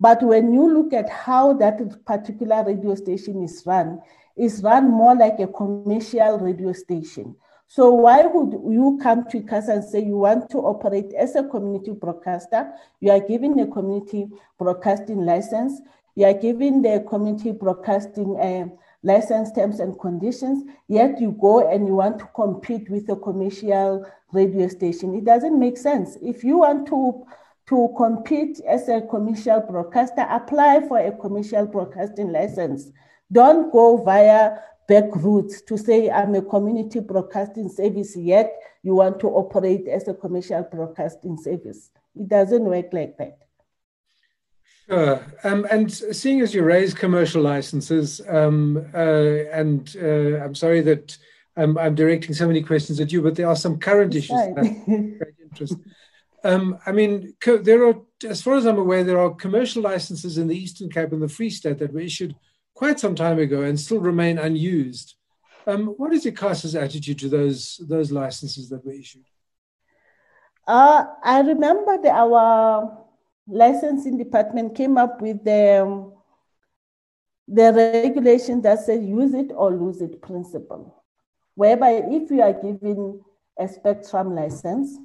But when you look at how that particular radio station is run, it's run more like a commercial radio station. So why would you come to ICASA and say you want to operate as a community broadcaster? You are given a community broadcasting license. You are given the community broadcasting uh, license terms and conditions, yet you go and you want to compete with a commercial radio station. It doesn't make sense. If you want to to compete as a commercial broadcaster, apply for a commercial broadcasting license. Don't go via back routes to say I'm a community broadcasting service, yet you want to operate as a commercial broadcasting service. It doesn't work like that. Sure. Um, and seeing as you raise commercial licenses, um, uh, and uh, I'm sorry that I'm, I'm, directing so many questions at you, but there are some current issues that great interest. Um, I mean, there are, as far as I'm aware, there are commercial licenses in the Eastern Cape and the Free State that were issued quite some time ago and still remain unused. Um, what is ICASA's attitude to those those licenses that were issued? Uh, I remember that our licensing department came up with the, um, the regulation that says use it or lose it principle, whereby if you are given a spectrum license,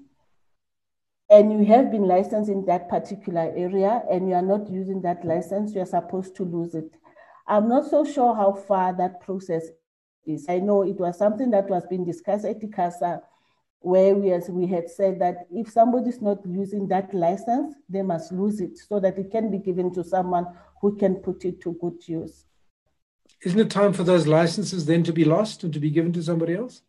and you have been licensed in that particular area and you are not using that license, you're supposed to lose it. I'm not so sure how far that process is. I know it was something that was being discussed at ICASA where we, as we had said that if somebody is not using that license, they must lose it so that it can be given to someone who can put it to good use. Isn't it time for those licenses then to be lost and to be given to somebody else?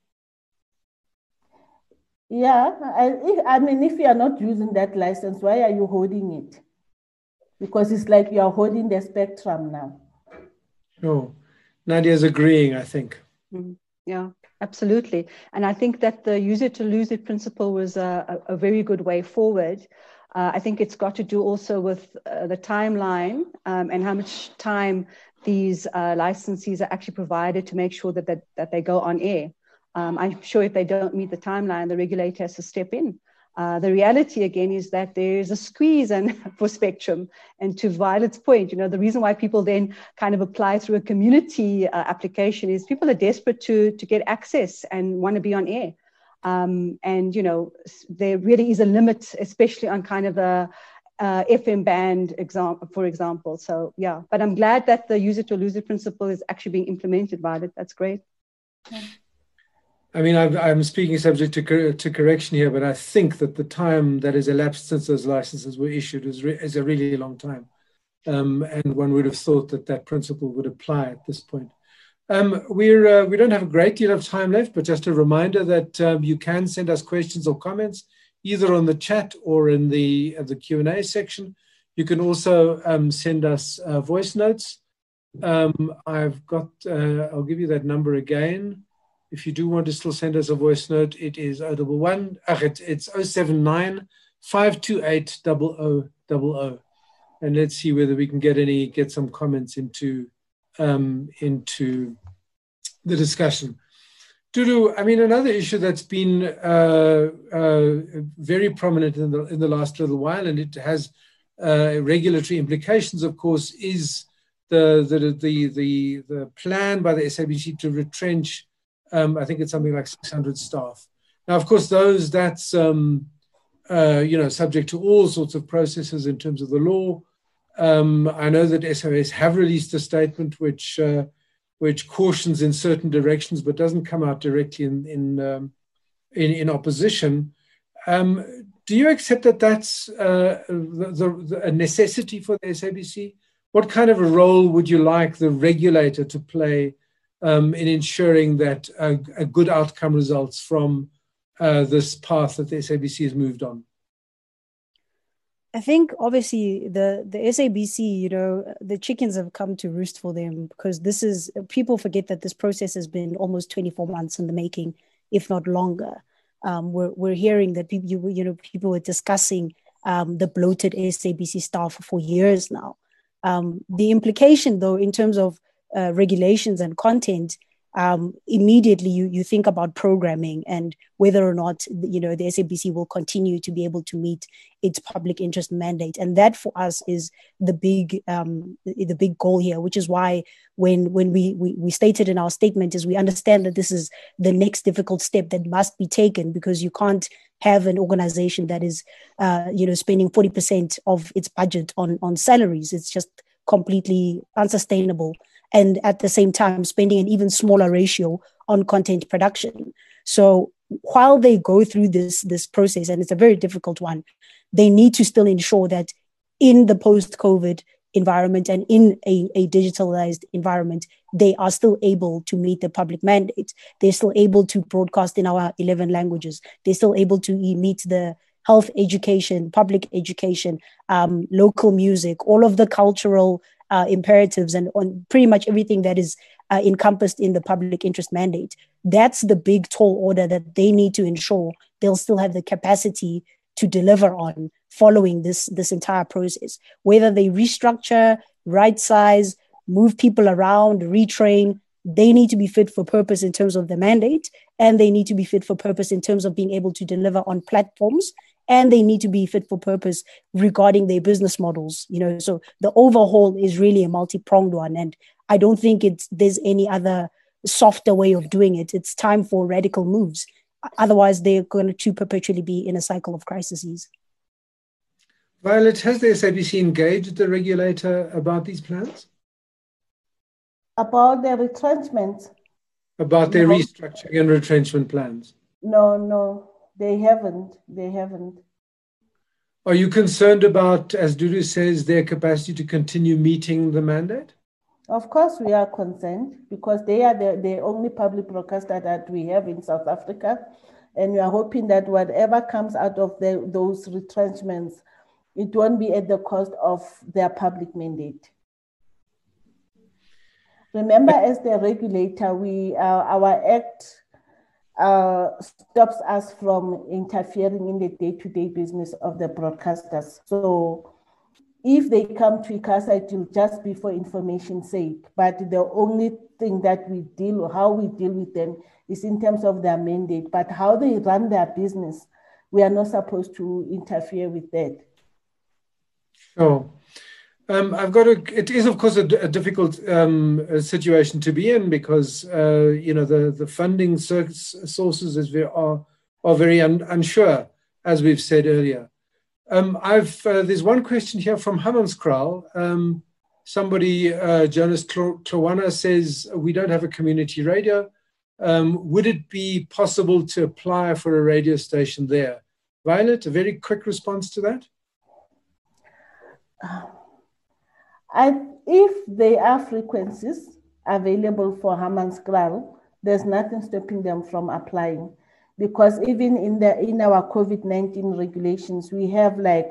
Yeah, I, I mean, if you are not using that license, why are you holding it? Because it's like you are holding the spectrum now. Oh, Nadia's agreeing, I think. Mm-hmm. Yeah, absolutely. And I think that the use it to lose it principle was a, a, a very good way forward. Uh, I think it's got to do also with uh, the timeline um, and how much time these uh, licensees are actually provided to make sure that, that, that they go on air. Um, I'm sure if they don't meet the timeline, the regulator has to step in. Uh, the reality again is that there is a squeeze and for spectrum. And to Violet's point, you know, the reason why people then kind of apply through a community uh, application is people are desperate to to get access and want to be on air. Um, and you know, there really is a limit, especially on kind of the uh, FM band example, for example. So yeah, but I'm glad that the use it or lose it principle is actually being implemented, Violet. That's great. Yeah. I mean, I'm, I'm speaking subject to, to correction here, but I think that the time that has elapsed since those licenses were issued is, re, is a really long time. Um, and one would have thought that that principle would apply at this point. Um, we're, uh, we don't have a great deal of time left, but just a reminder that um, you can send us questions or comments either on the chat or in the, uh, the Q&A section. You can also um, send us uh, voice notes. Um, I've got, uh, I'll give you that number again. If you do want to still send us a voice note, it is 011, uh, it's, it's 079 528 0000. And let's see whether we can get any, get some comments into, um, into the discussion. Dudu, I mean, another issue that's been uh, uh, very prominent in the, in the last little while, and it has uh, regulatory implications, of course, is the, the, the, the, the plan by the SABC to retrench um, I think it's something like 600 staff. Now, of course, those that's um, uh, you know subject to all sorts of processes in terms of the law. Um, I know that SOS have released a statement which uh, which cautions in certain directions, but doesn't come out directly in in um, in, in, opposition. Um, do you accept that that's uh, the, the, a necessity for the SABC, what kind of a role would you like the regulator to play um, in ensuring that a, a, good outcome results from uh, this path that the SABC has moved on? I think obviously the the SABC, you know, the chickens have come to roost for them because this is people forget that this process has been almost 24 months in the making, if not longer. Um, we're we're hearing that people you, you know people were discussing um, the bloated SABC staff for years now. Um, the implication, though, in terms of uh, regulations and content, um, immediately you, you think about programming and whether or not you know the SABC will continue to be able to meet its public interest mandate, and that for us is the big um, the big goal here. Which is why when when we, we we stated in our statement is we understand that this is the next difficult step that must be taken because you can't have an organization that is uh, you know spending 40% of its budget on on salaries it's just completely unsustainable and at the same time spending an even smaller ratio on content production so while they go through this this process and it's a very difficult one they need to still ensure that in the post covid environment and in a, a digitalized environment, they are still able to meet the public mandate. They're still able to broadcast in our 11 languages. They're still able to meet the health education, public education, um, local music, all of the cultural uh, imperatives, and on pretty much everything that is uh, encompassed in the public interest mandate. That's the big tall order that they need to ensure they'll still have the capacity to deliver on following this this entire process whether they restructure right size move people around retrain they need to be fit for purpose in terms of the mandate and they need to be fit for purpose in terms of being able to deliver on platforms and they need to be fit for purpose regarding their business models you know so the overhaul is really a multi-pronged one and i don't think it's there's any other softer way of doing it it's time for radical moves otherwise they're going to perpetually be in a cycle of crises Violet, has the SABC engaged the regulator about these plans? About their retrenchment? About their no. restructuring and retrenchment plans? No, no, they haven't. They haven't. Are you concerned about, as Dudu says, their capacity to continue meeting the mandate? Of course, we are concerned because they are the, the only public broadcaster that we have in South Africa. And we are hoping that whatever comes out of the, those retrenchments it won't be at the cost of their public mandate. Remember, as the regulator, we uh, our act uh, stops us from interfering in the day-to-day business of the broadcasters. So, if they come to ICASA, it will just be for information sake. But the only thing that we deal, how we deal with them, is in terms of their mandate. But how they run their business, we are not supposed to interfere with that. Sure. Um, I've got a. It is, of course, a, a difficult um, situation to be in because uh, you know the the funding sources is very, are are very un, unsure, as we've said earlier. Um, I've uh, there's one question here from Hammanskraal. Um, somebody, uh, Jonas Tlawana, says we don't have a community radio. Um, would it be possible to apply for a radio station there? Violet, a very quick response to that. I, if there are frequencies available for Hammanskraal, there's nothing stopping them from applying. Because even in the in our COVID-19 regulations, we have like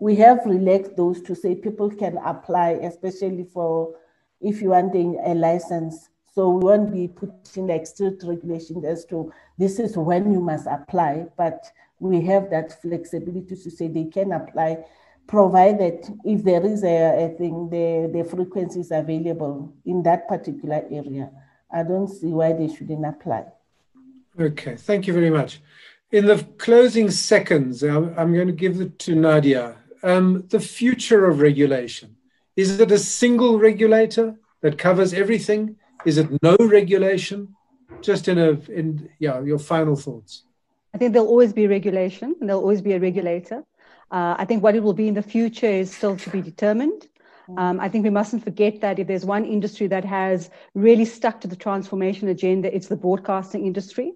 we have relaxed those to say people can apply, especially for if you want a, a license. So we won't be putting like strict regulations as to this is when you must apply, but we have that flexibility to say they can apply provided if there is a, a thing, the, the frequency is available in that particular area. I don't see why they shouldn't apply. Okay, thank you very much. In the closing seconds, I'm, I'm going to give it to Nadia. Um, the future of regulation. Is it a single regulator that covers everything? Is it no regulation? Just in a, in yeah, your final thoughts. I think there'll always be regulation and there'll always be a regulator. Uh, I think what it will be in the future is still to be determined. Um, I think we mustn't forget that if there's one industry that has really stuck to the transformation agenda, it's the broadcasting industry.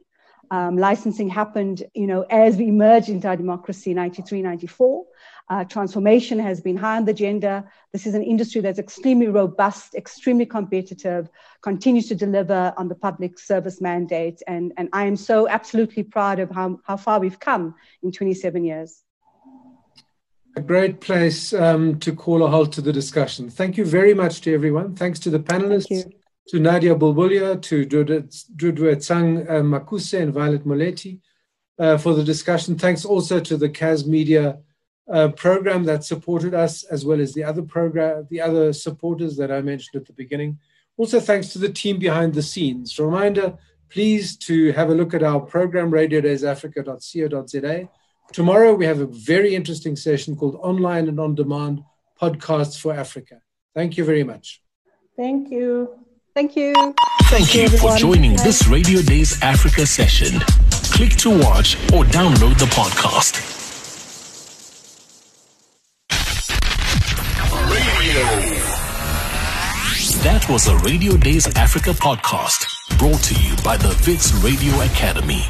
Um, licensing happened, you know, as we emerged into our democracy in 93, 94. Uh, transformation has been high on the agenda. This is an industry that's extremely robust, extremely competitive, continues to deliver on the public service mandate. And, and I am so absolutely proud of how, how far we've come in 27 years. A great place um, to call a halt to the discussion. Thank you very much to everyone. Thanks to the panelists, to Nadia Bulbulia, to Duduetsang uh, Makuse and Violet Moleti uh, for the discussion. Thanks also to the KAS Media uh, program that supported us, as well as the other program, the other supporters that I mentioned at the beginning. Also, thanks to the team behind the scenes. Reminder, please to have a look at our program, radiodaysafrica.co.za. Tomorrow, we have a very interesting session called Online and On Demand Podcasts for Africa. Thank you very much. Thank you. Thank you. Thank you for joining this Radio Days Africa session. Click to watch or download the podcast. Radio. That was a Radio Days Africa podcast brought to you by the Wits Radio Academy.